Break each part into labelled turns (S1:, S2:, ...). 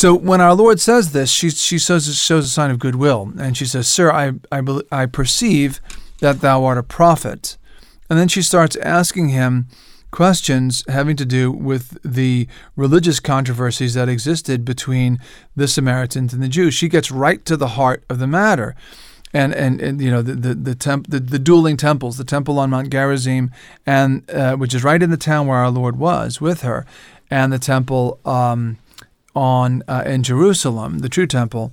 S1: So when our Lord says this, she she shows shows a sign of goodwill, and she says, "Sir, I I, I perceive that thou art a prophet." And then she starts asking him questions having to do with the religious controversies that existed between the Samaritans and the Jews. She gets right to the heart of the matter. And, and, and you know the the the, temp, the the dueling temples, the temple on Mount Gerizim, and uh, which is right in the town where our Lord was with her, and the temple um, on uh, in Jerusalem, the true temple.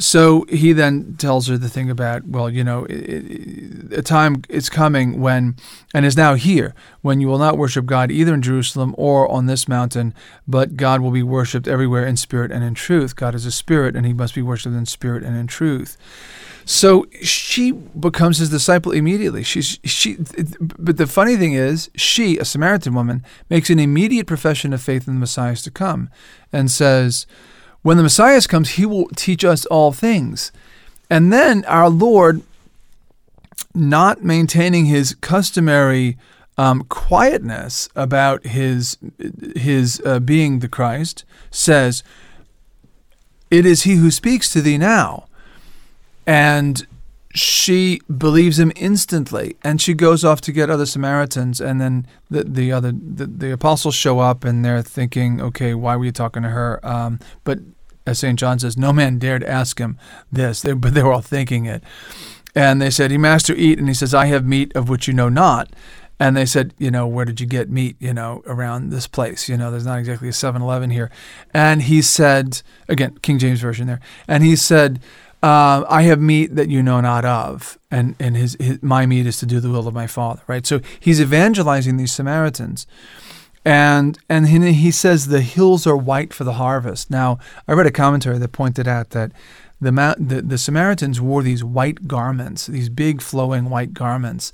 S1: So he then tells her the thing about, well, you know, a time is coming when, and is now here, when you will not worship God either in Jerusalem or on this mountain, but God will be worshipped everywhere in spirit and in truth. God is a spirit, and he must be worshipped in spirit and in truth. So she becomes his disciple immediately. She's she, but the funny thing is, she, a Samaritan woman, makes an immediate profession of faith in the Messiah to come, and says when the Messiah comes, he will teach us all things. And then our Lord, not maintaining his customary um, quietness about his his uh, being the Christ, says, "It is he who speaks to thee now," and she believes him instantly, and she goes off to get other Samaritans, and then the the other the, the apostles show up, and they're thinking, "Okay, why were you talking to her?" Um, but as St. John says, no man dared ask him this, they, but they were all thinking it. And they said, He master, eat. And he says, I have meat of which you know not. And they said, you know, where did you get meat, you know, around this place? You know, there's not exactly a 7 Eleven here. And he said, again, King James Version there, and he said, uh, I have meat that you know not of, and and his, his my meat is to do the will of my Father. Right. So he's evangelizing these Samaritans, and and he, he says the hills are white for the harvest. Now I read a commentary that pointed out that the, the, the Samaritans wore these white garments, these big flowing white garments,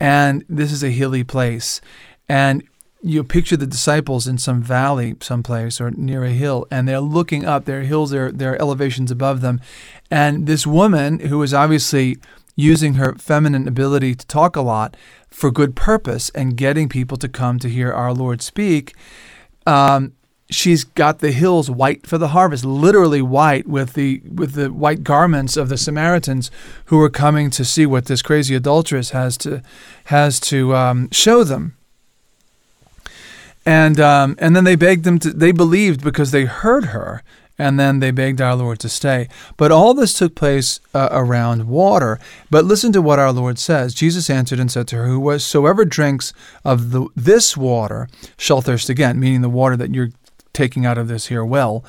S1: and this is a hilly place, and you picture the disciples in some valley someplace or near a hill and they're looking up. There are hills there, there are elevations above them. And this woman who is obviously using her feminine ability to talk a lot for good purpose and getting people to come to hear our Lord speak. Um, she's got the hills white for the harvest, literally white with the with the white garments of the Samaritans who are coming to see what this crazy adulteress has to has to um, show them. And um, and then they begged them to. They believed because they heard her and then they begged our Lord to stay. But all this took place uh, around water. But listen to what our Lord says. Jesus answered and said to her, Whosoever drinks of the, this water shall thirst again, meaning the water that you're taking out of this here well.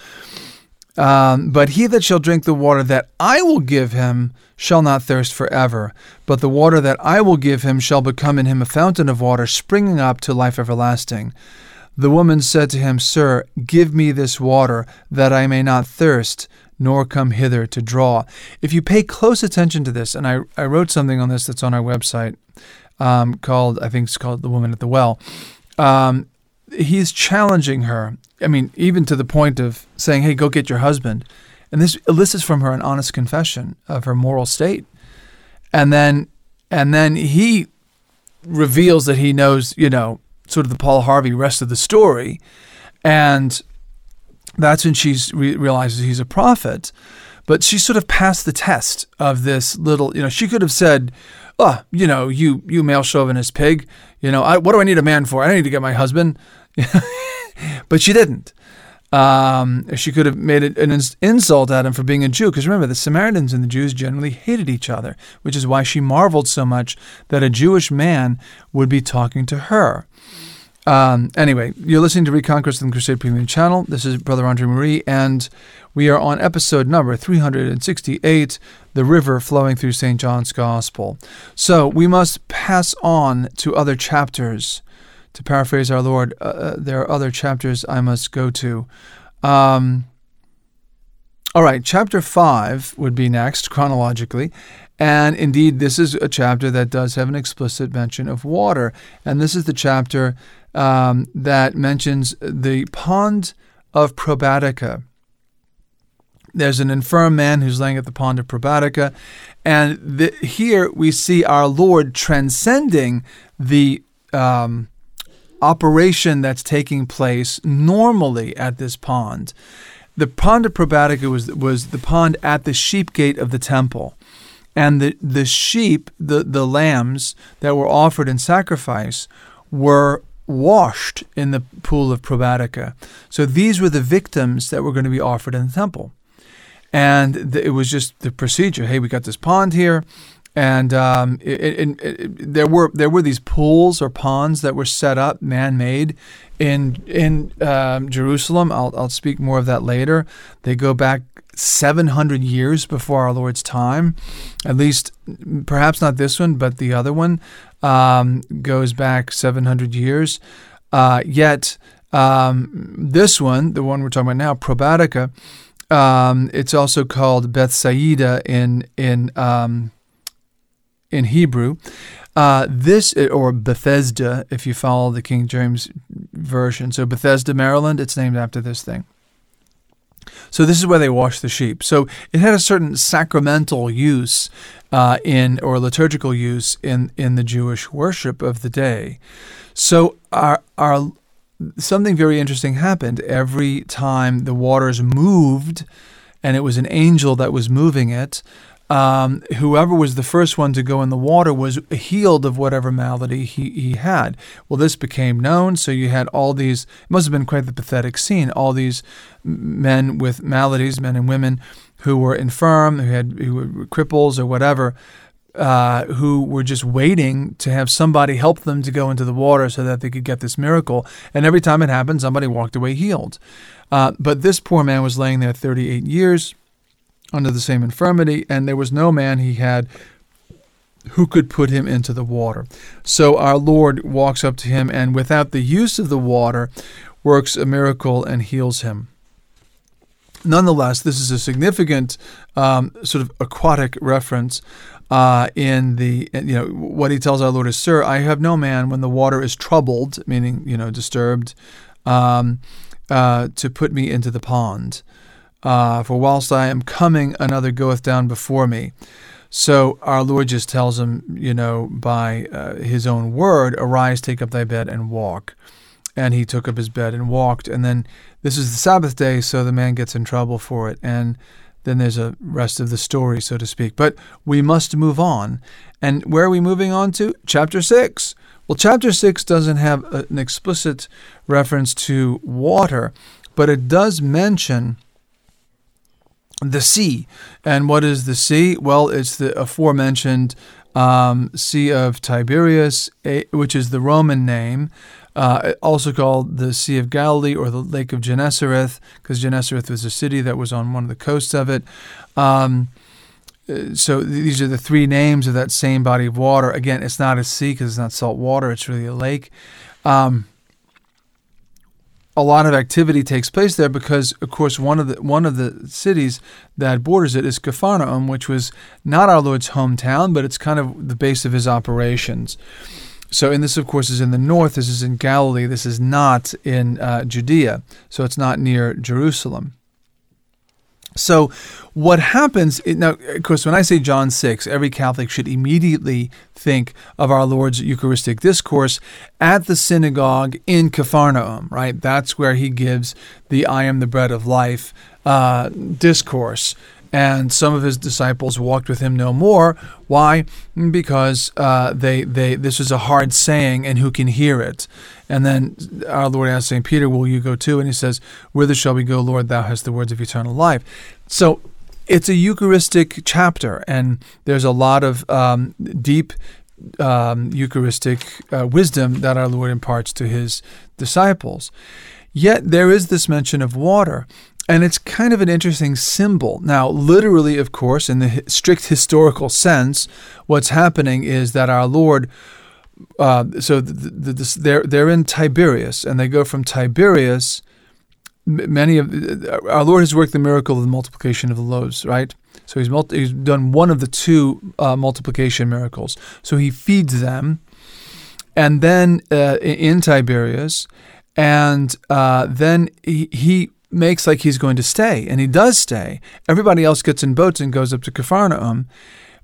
S1: Um, but he that shall drink the water that I will give him shall not thirst forever, but the water that I will give him shall become in him a fountain of water springing up to life everlasting. The woman said to him, Sir, give me this water, that I may not thirst, nor come hither to draw. If you pay close attention to this, and I, I wrote something on this that's on our website um, called, I think it's called The Woman at the Well. Um, he's challenging her. I mean, even to the point of saying, Hey, go get your husband. And this elicits from her an honest confession of her moral state. And then and then he reveals that he knows, you know, sort of the Paul Harvey rest of the story. And that's when she re- realizes he's a prophet. But she sort of passed the test of this little, you know, she could have said, oh, you know, you, you male chauvinist pig, you know, I, what do I need a man for? I don't need to get my husband. but she didn't. Um, she could have made an insult at him for being a Jew, because remember, the Samaritans and the Jews generally hated each other, which is why she marveled so much that a Jewish man would be talking to her. Um, anyway, you're listening to Reconquest the Crusade Premium Channel. This is Brother Andre Marie, and we are on episode number 368 The River Flowing Through St. John's Gospel. So we must pass on to other chapters to paraphrase our Lord, uh, uh, there are other chapters I must go to. Um, all right, chapter 5 would be next chronologically. And indeed, this is a chapter that does have an explicit mention of water. And this is the chapter um, that mentions the pond of Probatica. There's an infirm man who's laying at the pond of Probatica. And the, here we see our Lord transcending the. Um, operation that's taking place normally at this pond. the pond of Probatica was was the pond at the sheep gate of the temple. And the, the sheep, the, the lambs that were offered in sacrifice, were washed in the pool of Probatica. So these were the victims that were going to be offered in the temple. And it was just the procedure. Hey, we got this pond here and um, it, it, it, there were there were these pools or ponds that were set up, man-made, in in um, Jerusalem. I'll I'll speak more of that later. They go back 700 years before our Lord's time, at least perhaps not this one, but the other one um, goes back 700 years. Uh, yet um, this one, the one we're talking about now, Probatica, um, it's also called Bethsaida in in um, in Hebrew. Uh, this, or Bethesda, if you follow the King James Version. So, Bethesda, Maryland, it's named after this thing. So, this is where they wash the sheep. So, it had a certain sacramental use uh, in, or liturgical use in, in the Jewish worship of the day. So, our, our, something very interesting happened. Every time the waters moved, and it was an angel that was moving it, um, whoever was the first one to go in the water was healed of whatever malady he, he had. Well, this became known, so you had all these, it must have been quite the pathetic scene, all these men with maladies, men and women who were infirm, who had who were cripples or whatever, uh, who were just waiting to have somebody help them to go into the water so that they could get this miracle. And every time it happened, somebody walked away healed. Uh, but this poor man was laying there 38 years under the same infirmity, and there was no man he had who could put him into the water. So our Lord walks up to him and, without the use of the water, works a miracle and heals him. Nonetheless, this is a significant um, sort of aquatic reference uh, in the you know what he tells our Lord is, "Sir, I have no man when the water is troubled, meaning you know disturbed, um, uh, to put me into the pond." Uh, for whilst I am coming, another goeth down before me. So our Lord just tells him, you know, by uh, his own word, arise, take up thy bed, and walk. And he took up his bed and walked. And then this is the Sabbath day, so the man gets in trouble for it. And then there's a rest of the story, so to speak. But we must move on. And where are we moving on to? Chapter 6. Well, chapter 6 doesn't have an explicit reference to water, but it does mention the sea. And what is the sea? Well, it's the aforementioned um, Sea of Tiberias, which is the Roman name, uh, also called the Sea of Galilee or the Lake of Gennesareth, because Gennesareth was a city that was on one of the coasts of it. Um, uh, so these are the three names of that same body of water. Again, it's not a sea because it's not salt water; it's really a lake. Um, a lot of activity takes place there because, of course, one of the one of the cities that borders it is Capharnaum, which was not our Lord's hometown, but it's kind of the base of his operations. So, and this, of course, is in the north. This is in Galilee. This is not in uh, Judea. So, it's not near Jerusalem. So, what happens now, of course, when I say John 6, every Catholic should immediately think of our Lord's Eucharistic discourse at the synagogue in Capharnaum, right? That's where he gives the I am the bread of life uh, discourse and some of his disciples walked with him no more. Why? Because uh, they they this is a hard saying, and who can hear it? And then our Lord asked Saint Peter, "Will you go too?" And he says, "Whither shall we go, Lord? Thou hast the words of eternal life." So it's a Eucharistic chapter, and there's a lot of um, deep um, Eucharistic uh, wisdom that our Lord imparts to his disciples. Yet there is this mention of water. And it's kind of an interesting symbol. Now, literally, of course, in the strict historical sense, what's happening is that our Lord, uh, so they're, they're in Tiberias, and they go from Tiberias. Many of our Lord has worked the miracle of the multiplication of the loaves, right? So he's, multi, he's done one of the two uh, multiplication miracles. So he feeds them, and then uh, in Tiberias, and uh, then he, he makes like he's going to stay, and he does stay. Everybody else gets in boats and goes up to Capharnaum,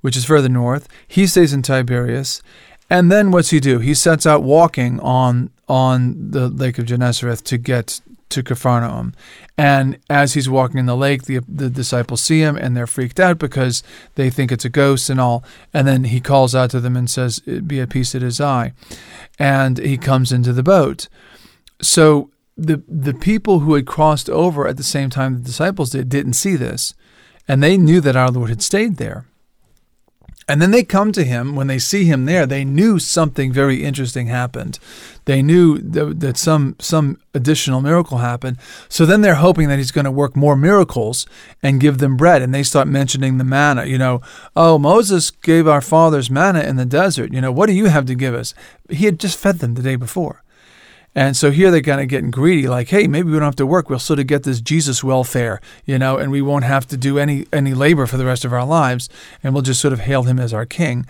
S1: which is further north. He stays in Tiberias, and then what's he do? He sets out walking on on the Lake of Gennesareth to get to Capernaum. And as he's walking in the lake, the, the disciples see him and they're freaked out because they think it's a ghost and all. And then he calls out to them and says, Be at peace, it is I. And he comes into the boat. So the the people who had crossed over at the same time the disciples did didn't see this, and they knew that our Lord had stayed there. And then they come to him when they see him there. They knew something very interesting happened. They knew that, some some additional miracle happened. So then they're hoping that he's going to work more miracles and give them bread. And they start mentioning the manna. You know, oh Moses gave our fathers manna in the desert. You know, what do you have to give us? He had just fed them the day before. And so here they're kind of getting greedy, like, hey, maybe we don't have to work. We'll sort of get this Jesus welfare, you know, and we won't have to do any any labor for the rest of our lives, and we'll just sort of hail him as our king.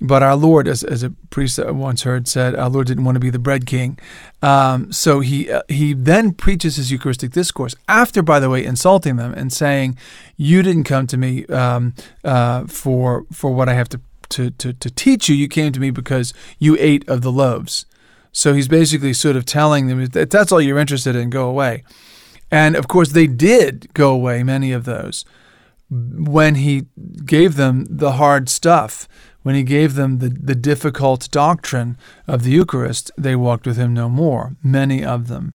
S1: But our Lord, as, as a priest I once heard, said, our Lord didn't want to be the bread king. Um, so he uh, he then preaches his Eucharistic discourse after, by the way, insulting them and saying, "You didn't come to me um, uh, for for what I have to, to to to teach you. You came to me because you ate of the loaves." So he's basically sort of telling them that that's all you're interested in, go away. And of course, they did go away, many of those, when he gave them the hard stuff, when he gave them the, the difficult doctrine of the Eucharist, they walked with him no more, many of them.